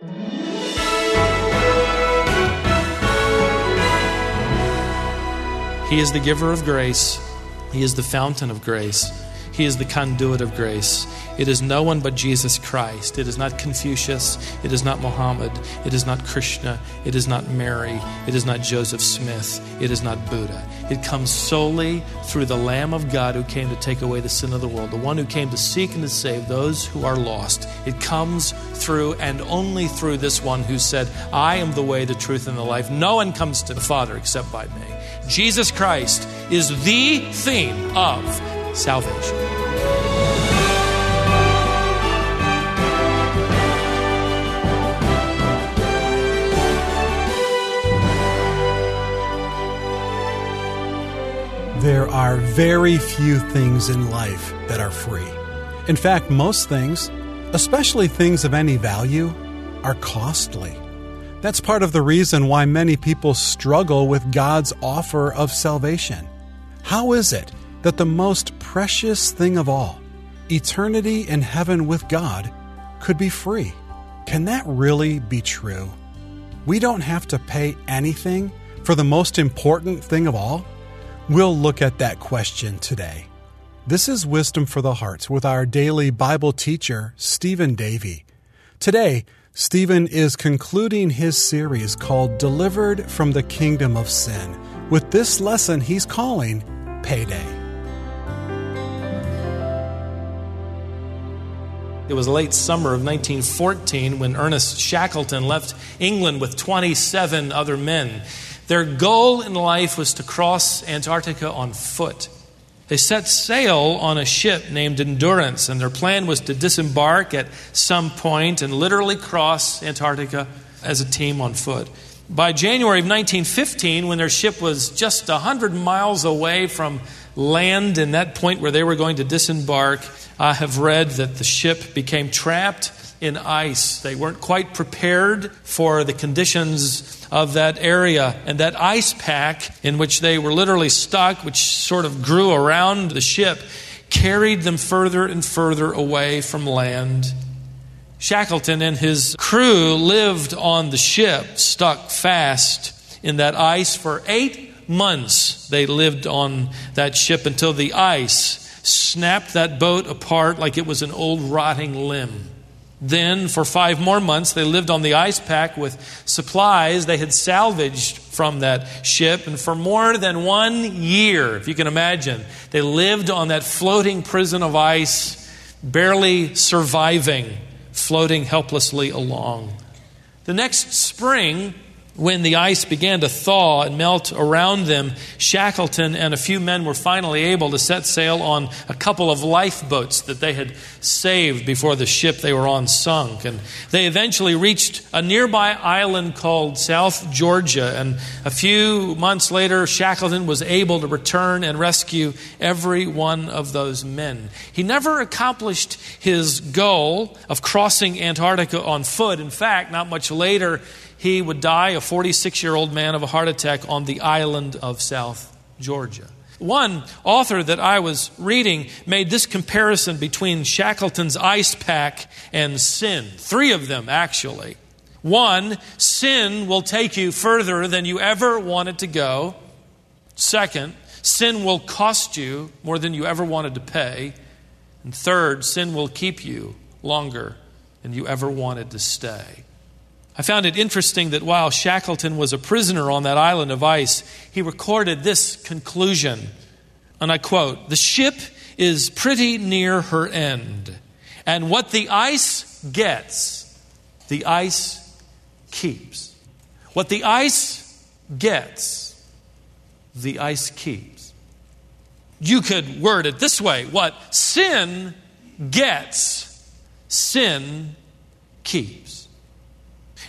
He is the giver of grace. He is the fountain of grace. He is the conduit of grace. It is no one but Jesus Christ. It is not Confucius. It is not Mohammed. It is not Krishna. It is not Mary. It is not Joseph Smith. It is not Buddha. It comes solely through the Lamb of God who came to take away the sin of the world, the one who came to seek and to save those who are lost. It comes through and only through this one who said, I am the way, the truth, and the life. No one comes to the Father except by me. Jesus Christ is the theme of salvation. There are very few things in life that are free. In fact, most things, especially things of any value, are costly. That's part of the reason why many people struggle with God's offer of salvation. How is it that the most precious thing of all, eternity in heaven with God, could be free? Can that really be true? We don't have to pay anything for the most important thing of all? We'll look at that question today. This is Wisdom for the Heart with our daily Bible teacher, Stephen Davey. Today, Stephen is concluding his series called Delivered from the Kingdom of Sin with this lesson he's calling Payday. It was late summer of 1914 when Ernest Shackleton left England with 27 other men. Their goal in life was to cross Antarctica on foot. They set sail on a ship named Endurance, and their plan was to disembark at some point and literally cross Antarctica as a team on foot. By January of 1915, when their ship was just 100 miles away from land and that point where they were going to disembark, I have read that the ship became trapped in ice. They weren't quite prepared for the conditions of that area. And that ice pack in which they were literally stuck, which sort of grew around the ship, carried them further and further away from land. Shackleton and his crew lived on the ship, stuck fast in that ice for eight months. They lived on that ship until the ice snapped that boat apart like it was an old rotting limb. Then, for five more months, they lived on the ice pack with supplies they had salvaged from that ship. And for more than one year, if you can imagine, they lived on that floating prison of ice, barely surviving, floating helplessly along. The next spring, when the ice began to thaw and melt around them, Shackleton and a few men were finally able to set sail on a couple of lifeboats that they had saved before the ship they were on sunk. And they eventually reached a nearby island called South Georgia. And a few months later, Shackleton was able to return and rescue every one of those men. He never accomplished his goal of crossing Antarctica on foot. In fact, not much later, he would die, a 46 year old man, of a heart attack on the island of South Georgia. One author that I was reading made this comparison between Shackleton's ice pack and sin. Three of them, actually. One, sin will take you further than you ever wanted to go. Second, sin will cost you more than you ever wanted to pay. And third, sin will keep you longer than you ever wanted to stay. I found it interesting that while Shackleton was a prisoner on that island of ice, he recorded this conclusion. And I quote The ship is pretty near her end. And what the ice gets, the ice keeps. What the ice gets, the ice keeps. You could word it this way what sin gets, sin keeps.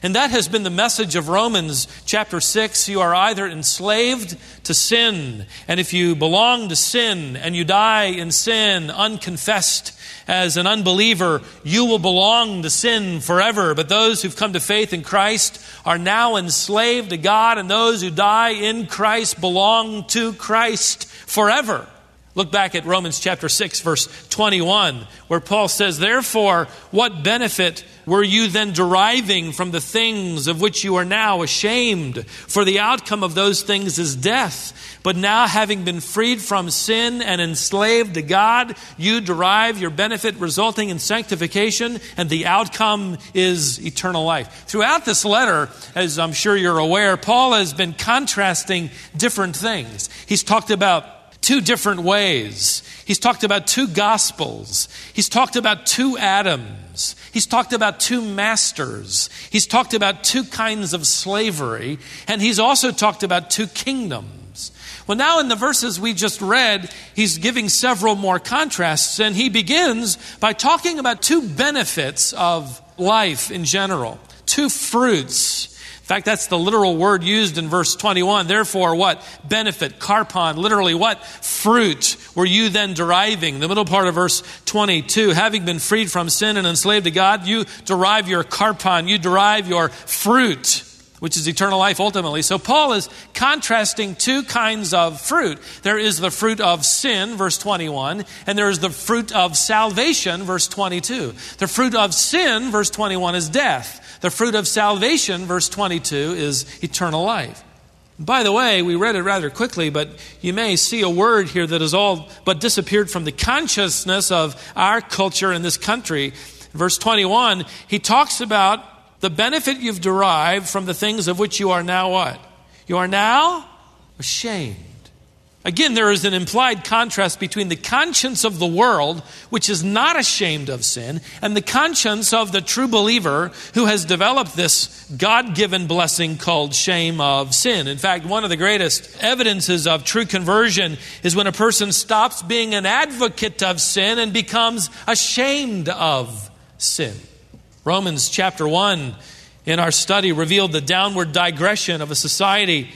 And that has been the message of Romans chapter 6. You are either enslaved to sin, and if you belong to sin and you die in sin unconfessed as an unbeliever, you will belong to sin forever. But those who've come to faith in Christ are now enslaved to God, and those who die in Christ belong to Christ forever. Look back at Romans chapter 6, verse 21, where Paul says, Therefore, what benefit were you then deriving from the things of which you are now ashamed? For the outcome of those things is death. But now, having been freed from sin and enslaved to God, you derive your benefit resulting in sanctification, and the outcome is eternal life. Throughout this letter, as I'm sure you're aware, Paul has been contrasting different things. He's talked about two different ways. He's talked about two gospels. He's talked about two Adams. He's talked about two masters. He's talked about two kinds of slavery. And he's also talked about two kingdoms. Well, now in the verses we just read, he's giving several more contrasts, and he begins by talking about two benefits of life in general, two fruits. Fact, that's the literal word used in verse 21. Therefore, what? Benefit, carpon, literally, what? Fruit were you then deriving? The middle part of verse 22. Having been freed from sin and enslaved to God, you derive your carpon, you derive your fruit which is eternal life ultimately. So Paul is contrasting two kinds of fruit. There is the fruit of sin, verse 21, and there is the fruit of salvation, verse 22. The fruit of sin, verse 21, is death. The fruit of salvation, verse 22, is eternal life. By the way, we read it rather quickly, but you may see a word here that has all but disappeared from the consciousness of our culture in this country. Verse 21, he talks about the benefit you've derived from the things of which you are now what? You are now ashamed. Again, there is an implied contrast between the conscience of the world, which is not ashamed of sin, and the conscience of the true believer who has developed this God given blessing called shame of sin. In fact, one of the greatest evidences of true conversion is when a person stops being an advocate of sin and becomes ashamed of sin. Romans chapter 1 in our study revealed the downward digression of a society,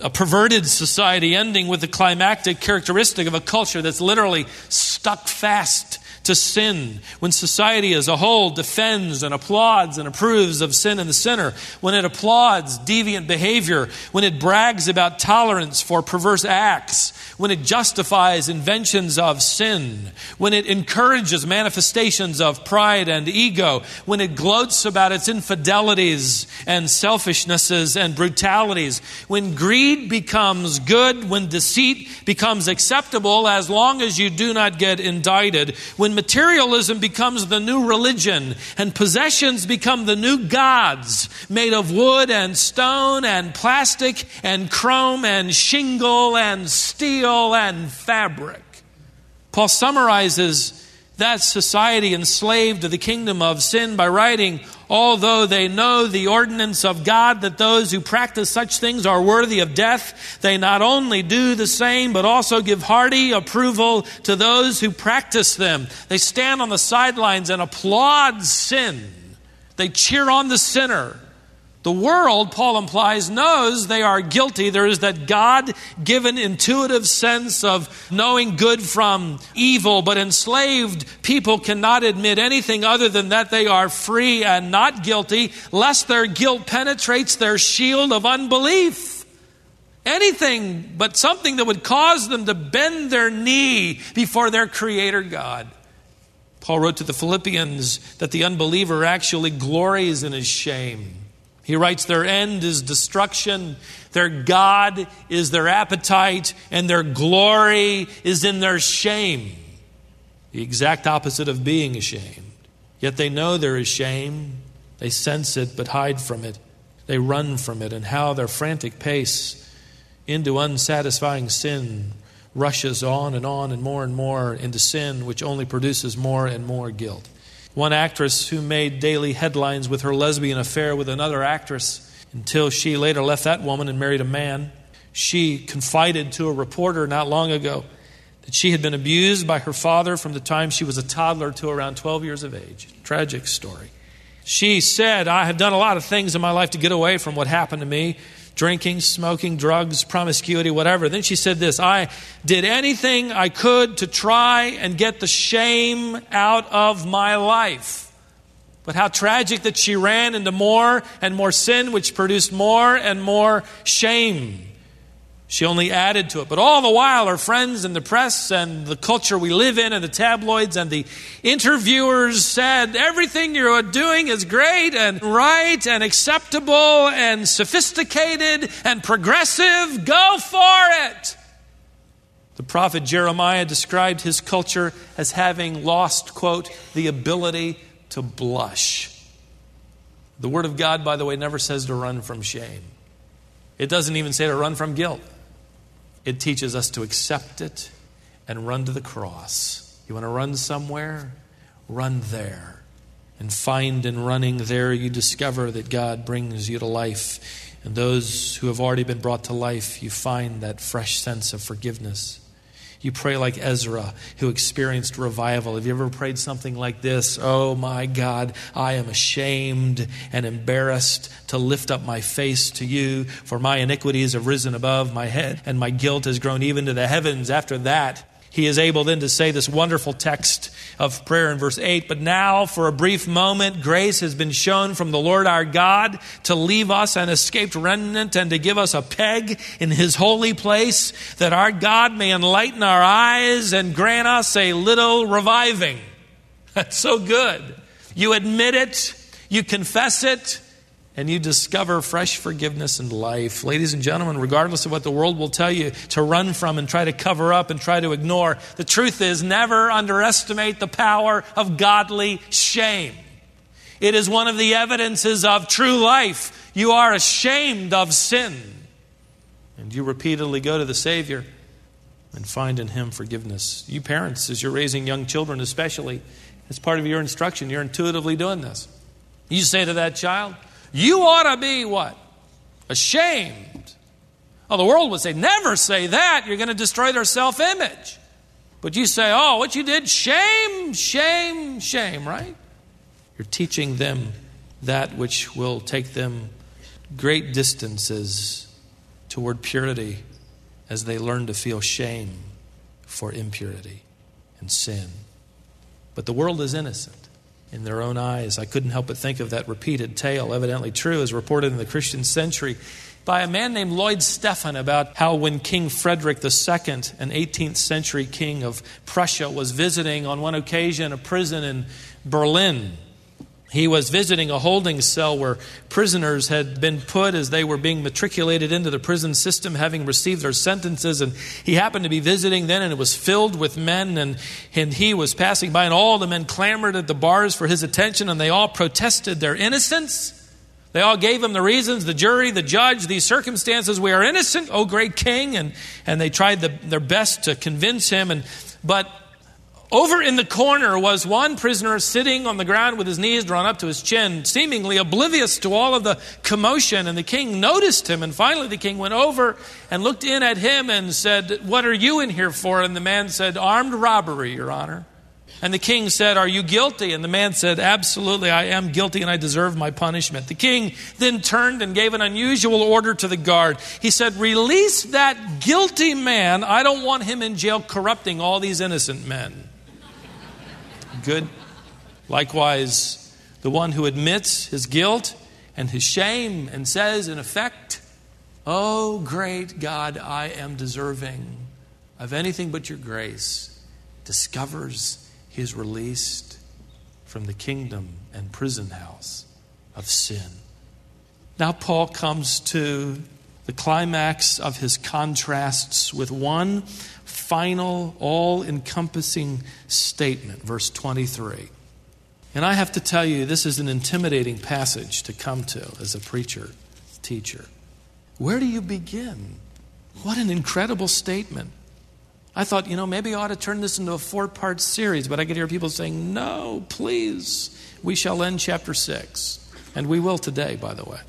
a perverted society, ending with the climactic characteristic of a culture that's literally stuck fast to sin, when society as a whole defends and applauds and approves of sin and the sinner, when it applauds deviant behavior, when it brags about tolerance for perverse acts, when it justifies inventions of sin, when it encourages manifestations of pride and ego, when it gloats about its infidelities and selfishnesses and brutalities, when greed becomes good, when deceit becomes acceptable as long as you do not get indicted, when materialism becomes the new religion and possessions become the new gods made of wood and stone and plastic and chrome and shingle and steel and fabric. Paul summarizes that society enslaved to the kingdom of sin by writing, although they know the ordinance of God that those who practice such things are worthy of death, they not only do the same, but also give hearty approval to those who practice them. They stand on the sidelines and applaud sin. They cheer on the sinner. The world, Paul implies, knows they are guilty. There is that God given intuitive sense of knowing good from evil, but enslaved people cannot admit anything other than that they are free and not guilty, lest their guilt penetrates their shield of unbelief. Anything but something that would cause them to bend their knee before their Creator God. Paul wrote to the Philippians that the unbeliever actually glories in his shame. He writes, Their end is destruction, their God is their appetite, and their glory is in their shame. The exact opposite of being ashamed. Yet they know there is shame. They sense it, but hide from it. They run from it, and how their frantic pace into unsatisfying sin rushes on and on and more and more into sin, which only produces more and more guilt. One actress who made daily headlines with her lesbian affair with another actress until she later left that woman and married a man. She confided to a reporter not long ago that she had been abused by her father from the time she was a toddler to around 12 years of age. Tragic story. She said, I have done a lot of things in my life to get away from what happened to me drinking, smoking, drugs, promiscuity, whatever. Then she said this I did anything I could to try and get the shame out of my life. But how tragic that she ran into more and more sin, which produced more and more shame. She only added to it. But all the while, her friends and the press and the culture we live in and the tabloids and the interviewers said everything you're doing is great and right and acceptable and sophisticated and progressive. Go for it. The prophet Jeremiah described his culture as having lost, quote, the ability to blush. The Word of God, by the way, never says to run from shame. It doesn't even say to run from guilt. It teaches us to accept it and run to the cross. You want to run somewhere? Run there. And find in running there, you discover that God brings you to life. And those who have already been brought to life, you find that fresh sense of forgiveness. You pray like Ezra, who experienced revival. Have you ever prayed something like this? Oh my God, I am ashamed and embarrassed to lift up my face to you, for my iniquities have risen above my head, and my guilt has grown even to the heavens. After that, he is able then to say this wonderful text of prayer in verse 8 But now, for a brief moment, grace has been shown from the Lord our God to leave us an escaped remnant and to give us a peg in his holy place, that our God may enlighten our eyes and grant us a little reviving. That's so good. You admit it, you confess it, and you discover fresh forgiveness and life. Ladies and gentlemen, regardless of what the world will tell you to run from and try to cover up and try to ignore, the truth is never underestimate the power of godly shame. It is one of the evidences of true life. You are ashamed of sin. And you repeatedly go to the Savior and find in Him forgiveness. You parents, as you're raising young children, especially, as part of your instruction, you're intuitively doing this. You say to that child, you ought to be what? Ashamed. Oh, the world would say, never say that. You're going to destroy their self image. But you say, oh, what you did, shame, shame, shame, right? You're teaching them that which will take them great distances toward purity as they learn to feel shame for impurity and sin. But the world is innocent in their own eyes. I couldn't help but think of that repeated tale, evidently true, as reported in the Christian century by a man named Lloyd Stephan about how when King Frederick II, an 18th century king of Prussia, was visiting on one occasion a prison in Berlin he was visiting a holding cell where prisoners had been put as they were being matriculated into the prison system, having received their sentences. And he happened to be visiting then, and it was filled with men. And, and he was passing by, and all the men clamored at the bars for his attention, and they all protested their innocence. They all gave him the reasons the jury, the judge, these circumstances. We are innocent, O great king. And, and they tried the, their best to convince him. And, but over in the corner was one prisoner sitting on the ground with his knees drawn up to his chin, seemingly oblivious to all of the commotion. And the king noticed him. And finally, the king went over and looked in at him and said, What are you in here for? And the man said, Armed robbery, Your Honor. And the king said, Are you guilty? And the man said, Absolutely, I am guilty and I deserve my punishment. The king then turned and gave an unusual order to the guard. He said, Release that guilty man. I don't want him in jail corrupting all these innocent men. Good. Likewise, the one who admits his guilt and his shame and says, in effect, Oh, great God, I am deserving of anything but your grace, discovers he is released from the kingdom and prison house of sin. Now, Paul comes to the climax of his contrasts with one final, all encompassing statement, verse 23. And I have to tell you, this is an intimidating passage to come to as a preacher, teacher. Where do you begin? What an incredible statement. I thought, you know, maybe I ought to turn this into a four part series, but I could hear people saying, no, please. We shall end chapter 6. And we will today, by the way.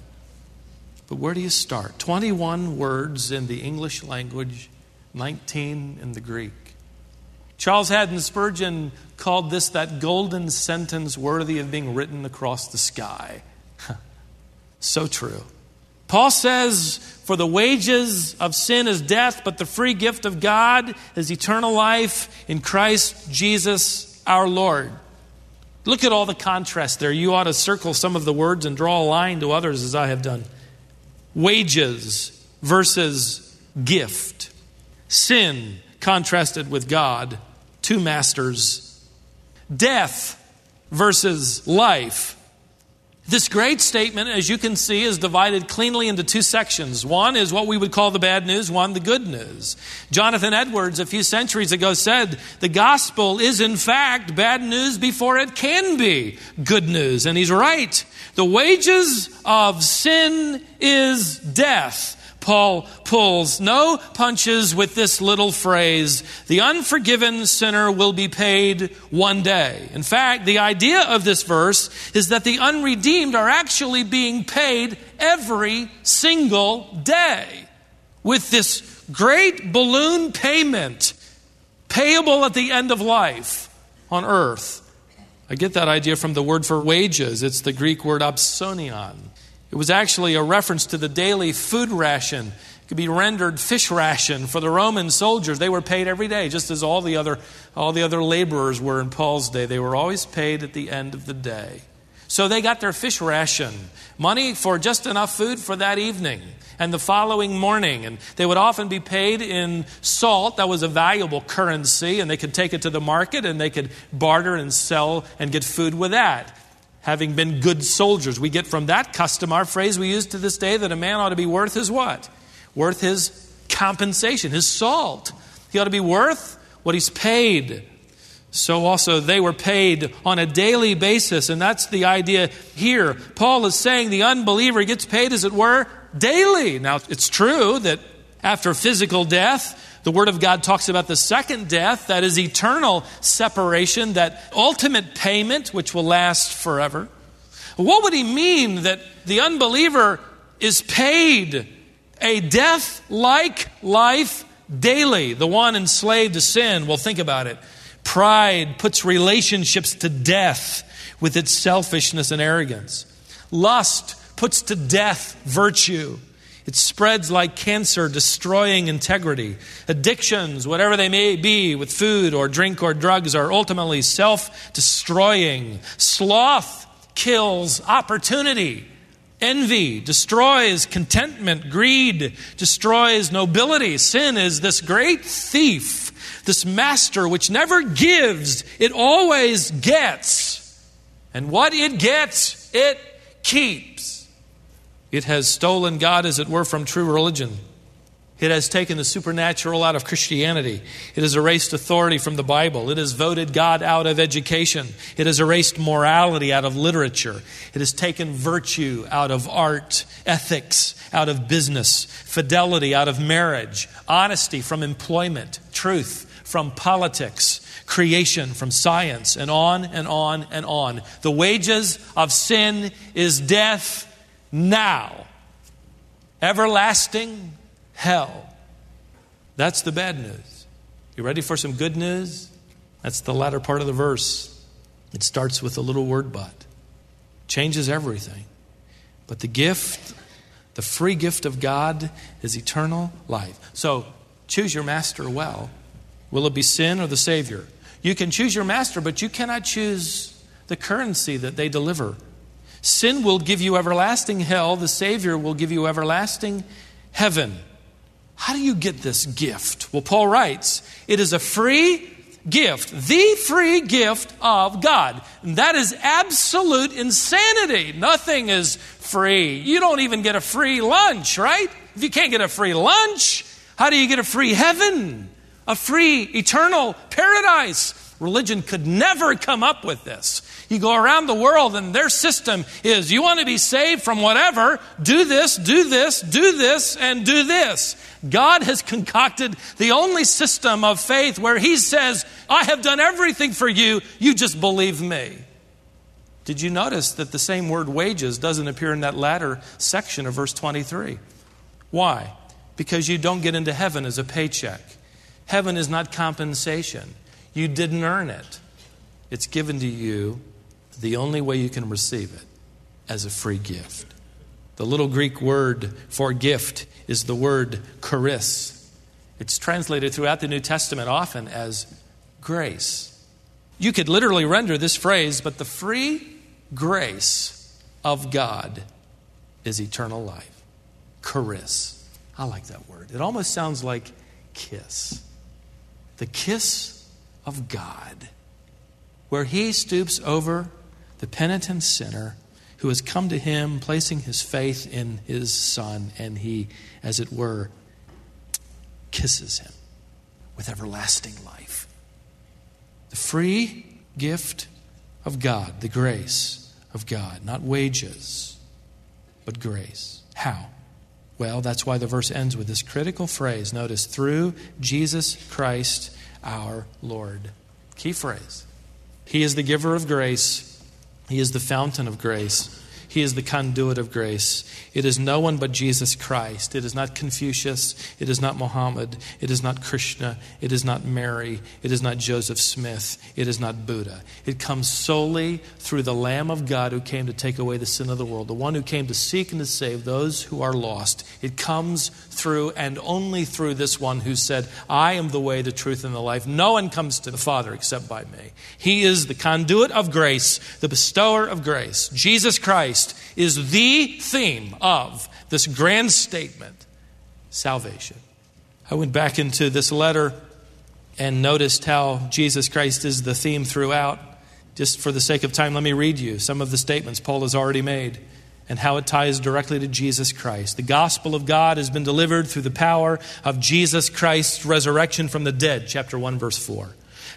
But where do you start? 21 words in the English language 19 in the Greek. Charles Haddon Spurgeon called this that golden sentence worthy of being written across the sky. so true. Paul says, For the wages of sin is death, but the free gift of God is eternal life in Christ Jesus our Lord. Look at all the contrast there. You ought to circle some of the words and draw a line to others as I have done. Wages versus gift. Sin contrasted with God, two masters. Death versus life. This great statement, as you can see, is divided cleanly into two sections. One is what we would call the bad news, one the good news. Jonathan Edwards, a few centuries ago, said the gospel is, in fact, bad news before it can be good news. And he's right. The wages of sin is death. Paul pulls no punches with this little phrase the unforgiven sinner will be paid one day. In fact, the idea of this verse is that the unredeemed are actually being paid every single day with this great balloon payment payable at the end of life on earth. I get that idea from the word for wages. It's the Greek word opsonion. It was actually a reference to the daily food ration. It could be rendered fish ration for the Roman soldiers. They were paid every day, just as all the other, all the other laborers were in Paul's day. They were always paid at the end of the day. So they got their fish ration, money for just enough food for that evening and the following morning. And they would often be paid in salt. That was a valuable currency, and they could take it to the market and they could barter and sell and get food with that having been good soldiers. We get from that custom our phrase we use to this day that a man ought to be worth his what? Worth his compensation, his salt. He ought to be worth what he's paid. So also they were paid on a daily basis, and that's the idea here. Paul is saying the unbeliever gets paid, as it were, daily. Now, it's true that after physical death, the Word of God talks about the second death, that is eternal separation, that ultimate payment which will last forever. What would he mean that the unbeliever is paid a death like life daily? The one enslaved to sin, well, think about it. Pride puts relationships to death with its selfishness and arrogance. Lust puts to death virtue. It spreads like cancer, destroying integrity. Addictions, whatever they may be, with food or drink or drugs, are ultimately self destroying. Sloth kills opportunity. Envy destroys contentment. Greed destroys nobility. Sin is this great thief, this master which never gives, it always gets. And what it gets, it keeps. It has stolen God, as it were, from true religion. It has taken the supernatural out of Christianity. It has erased authority from the Bible. It has voted God out of education. It has erased morality out of literature. It has taken virtue out of art, ethics out of business, fidelity out of marriage, honesty from employment, truth from politics, creation from science, and on and on and on. The wages of sin is death now. Everlasting hell. That's the bad news. You ready for some good news? That's the latter part of the verse. It starts with a little word but. Changes everything. But the gift, the free gift of God, is eternal life. So choose your master well. Will it be sin or the Savior? You can choose your master, but you cannot choose the currency that they deliver. Sin will give you everlasting hell, the Savior will give you everlasting heaven. How do you get this gift? Well, Paul writes, it is a free gift, the free gift of God. And that is absolute insanity. Nothing is free. You don't even get a free lunch, right? If you can't get a free lunch, how do you get a free heaven? A free eternal paradise? Religion could never come up with this. You go around the world and their system is you want to be saved from whatever, do this, do this, do this, and do this. God has concocted the only system of faith where He says, I have done everything for you, you just believe me. Did you notice that the same word wages doesn't appear in that latter section of verse 23? Why? Because you don't get into heaven as a paycheck. Heaven is not compensation. You didn't earn it, it's given to you the only way you can receive it as a free gift. The little Greek word for gift is the word charis. It's translated throughout the New Testament often as grace. You could literally render this phrase, but the free grace of God is eternal life. Charis. I like that word. It almost sounds like kiss. The kiss of God, where He stoops over the penitent sinner who has come to Him, placing his faith in His Son, and He, as it were, kisses him with everlasting life. The free gift of God, the grace of God, not wages, but grace. How? Well, that's why the verse ends with this critical phrase. Notice, through Jesus Christ our Lord. Key phrase. He is the giver of grace, He is the fountain of grace. He is the conduit of grace. It is no one but Jesus Christ. It is not Confucius. It is not Mohammed. It is not Krishna. It is not Mary. It is not Joseph Smith. It is not Buddha. It comes solely through the Lamb of God who came to take away the sin of the world, the one who came to seek and to save those who are lost. It comes through and only through this one who said, I am the way, the truth, and the life. No one comes to the Father except by me. He is the conduit of grace, the bestower of grace. Jesus Christ is the theme of this grand statement salvation. I went back into this letter and noticed how Jesus Christ is the theme throughout. Just for the sake of time, let me read you some of the statements Paul has already made and how it ties directly to Jesus Christ. The gospel of God has been delivered through the power of Jesus Christ's resurrection from the dead, chapter 1, verse 4.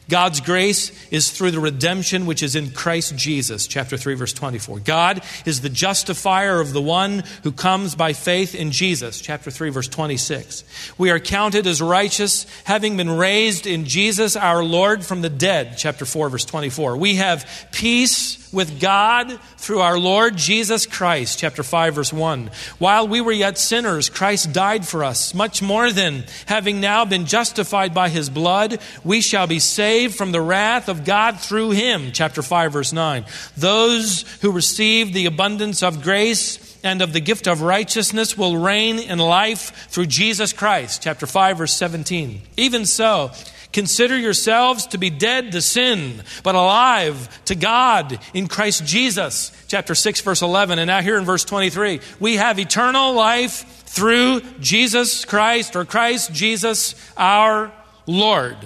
God's grace is through the redemption which is in Christ Jesus, chapter 3, verse 24. God is the justifier of the one who comes by faith in Jesus, chapter 3, verse 26. We are counted as righteous, having been raised in Jesus our Lord from the dead, chapter 4, verse 24. We have peace with God through our Lord Jesus Christ. Chapter 5, verse 1. While we were yet sinners, Christ died for us. Much more than having now been justified by his blood, we shall be saved from the wrath of God through him. Chapter 5, verse 9. Those who receive the abundance of grace and of the gift of righteousness will reign in life through Jesus Christ. Chapter 5, verse 17. Even so, Consider yourselves to be dead to sin, but alive to God in Christ Jesus. Chapter 6, verse 11. And now, here in verse 23, we have eternal life through Jesus Christ, or Christ Jesus our Lord.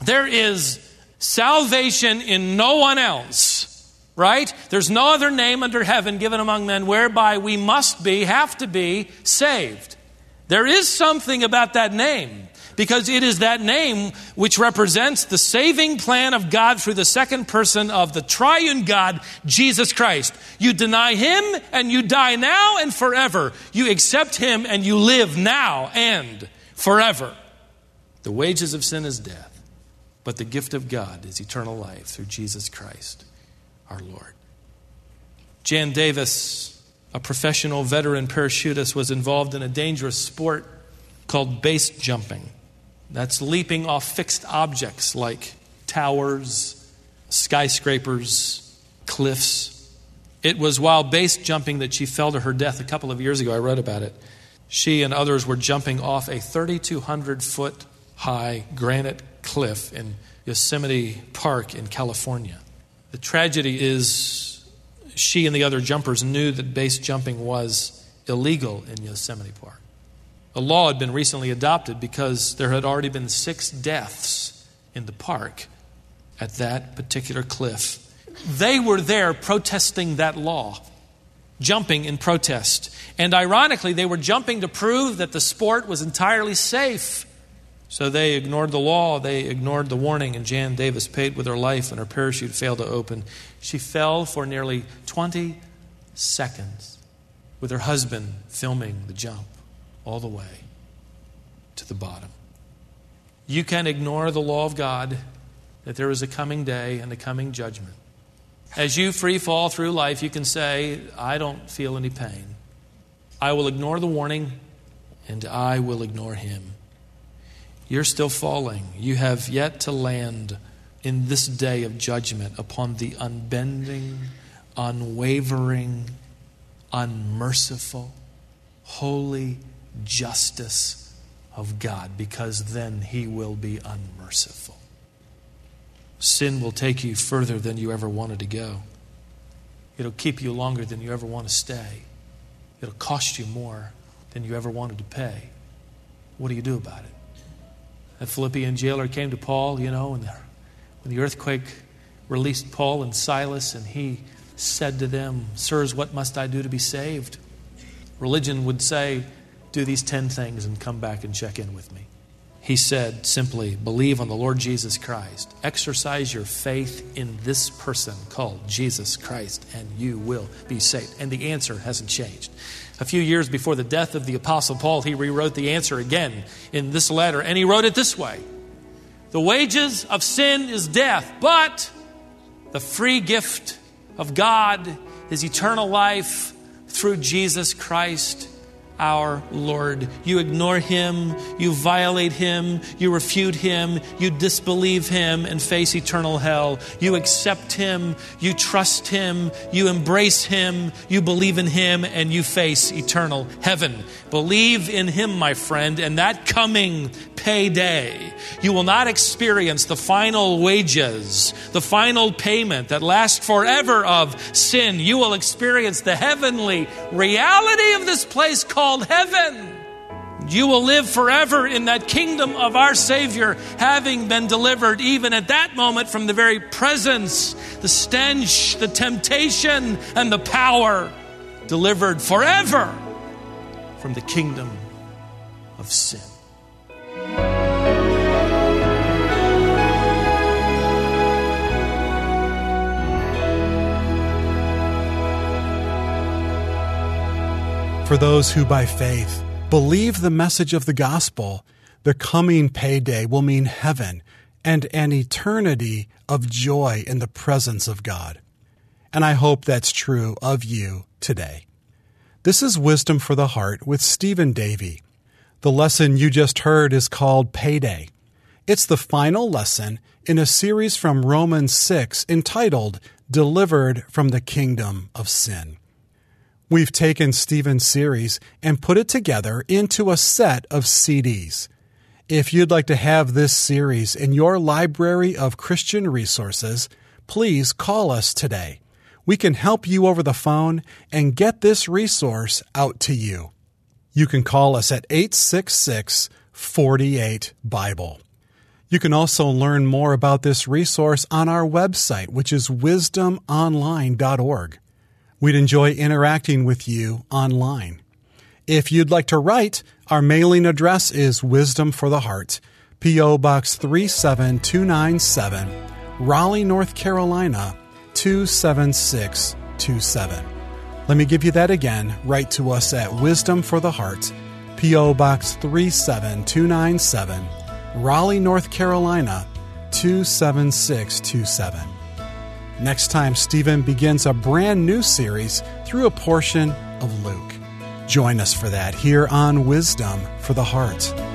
There is salvation in no one else right? There's no other name under heaven given among men whereby we must be, have to be saved. There is something about that name because it is that name which represents the saving plan of God through the second person of the triune God, Jesus Christ. You deny him and you die now and forever. You accept him and you live now and forever. The wages of sin is death, but the gift of God is eternal life through Jesus Christ, our Lord. Jan Davis, a professional veteran parachutist, was involved in a dangerous sport called base jumping. That's leaping off fixed objects like towers, skyscrapers, cliffs. It was while base jumping that she fell to her death a couple of years ago. I read about it. She and others were jumping off a 3,200 foot high granite cliff in Yosemite Park in California. The tragedy is she and the other jumpers knew that base jumping was illegal in Yosemite Park. A law had been recently adopted because there had already been six deaths in the park at that particular cliff. They were there protesting that law, jumping in protest. And ironically, they were jumping to prove that the sport was entirely safe. So they ignored the law, they ignored the warning, and Jan Davis paid with her life and her parachute failed to open. She fell for nearly 20 seconds with her husband filming the jump all the way to the bottom. You can ignore the law of God that there is a coming day and a coming judgment. As you free fall through life, you can say, I don't feel any pain. I will ignore the warning and I will ignore him. You're still falling. You have yet to land in this day of judgment upon the unbending, unwavering, unmerciful, holy, justice of God because then He will be unmerciful. Sin will take you further than you ever wanted to go. It'll keep you longer than you ever want to stay. It'll cost you more than you ever wanted to pay. What do you do about it? A Philippian jailer came to Paul, you know, and when the earthquake released Paul and Silas, and he said to them, Sirs, what must I do to be saved? Religion would say, Do these 10 things and come back and check in with me. He said simply, Believe on the Lord Jesus Christ. Exercise your faith in this person called Jesus Christ, and you will be saved. And the answer hasn't changed. A few years before the death of the Apostle Paul, he rewrote the answer again in this letter, and he wrote it this way The wages of sin is death, but the free gift of God is eternal life through Jesus Christ our Lord. You ignore him, you violate him, you refute him, you disbelieve him and face eternal hell. You accept him, you trust him, you embrace him, you believe in him, and you face eternal heaven. Believe in him, my friend, and that coming payday, you will not experience the final wages, the final payment that lasts forever of sin. You will experience the heavenly reality of this place called called heaven. You will live forever in that kingdom of our Savior, having been delivered even at that moment from the very presence, the stench, the temptation, and the power, delivered forever from the kingdom of sin. For those who by faith believe the message of the gospel, the coming payday will mean heaven and an eternity of joy in the presence of God. And I hope that's true of you today. This is Wisdom for the Heart with Stephen Davey. The lesson you just heard is called Payday. It's the final lesson in a series from Romans 6 entitled Delivered from the Kingdom of Sin. We've taken Stephen's series and put it together into a set of CDs. If you'd like to have this series in your library of Christian resources, please call us today. We can help you over the phone and get this resource out to you. You can call us at 866 48 Bible. You can also learn more about this resource on our website, which is wisdomonline.org. We'd enjoy interacting with you online. If you'd like to write, our mailing address is Wisdom for the Heart, P.O. Box 37297, Raleigh, North Carolina 27627. Let me give you that again. Write to us at Wisdom for the Heart, P.O. Box 37297, Raleigh, North Carolina 27627. Next time, Stephen begins a brand new series through a portion of Luke. Join us for that here on Wisdom for the Heart.